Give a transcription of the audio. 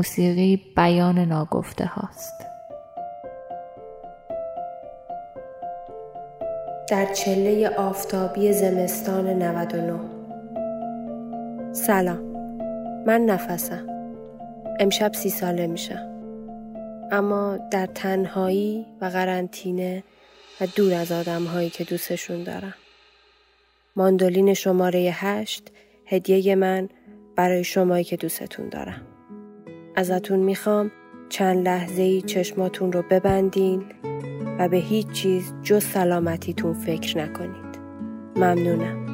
موسیقی بیان ناگفته هاست. در چله آفتابی زمستان 99 سلام من نفسم. امشب سی ساله میشم. اما در تنهایی و قرنطینه و دور از آدم هایی که دوستشون دارم. ماندولین شماره هشت هدیه من برای شمایی که دوستتون دارم. ازتون می‌خوام چند لحظه ای چشماتون رو ببندین و به هیچ چیز جز سلامتیتون فکر نکنید. ممنونم.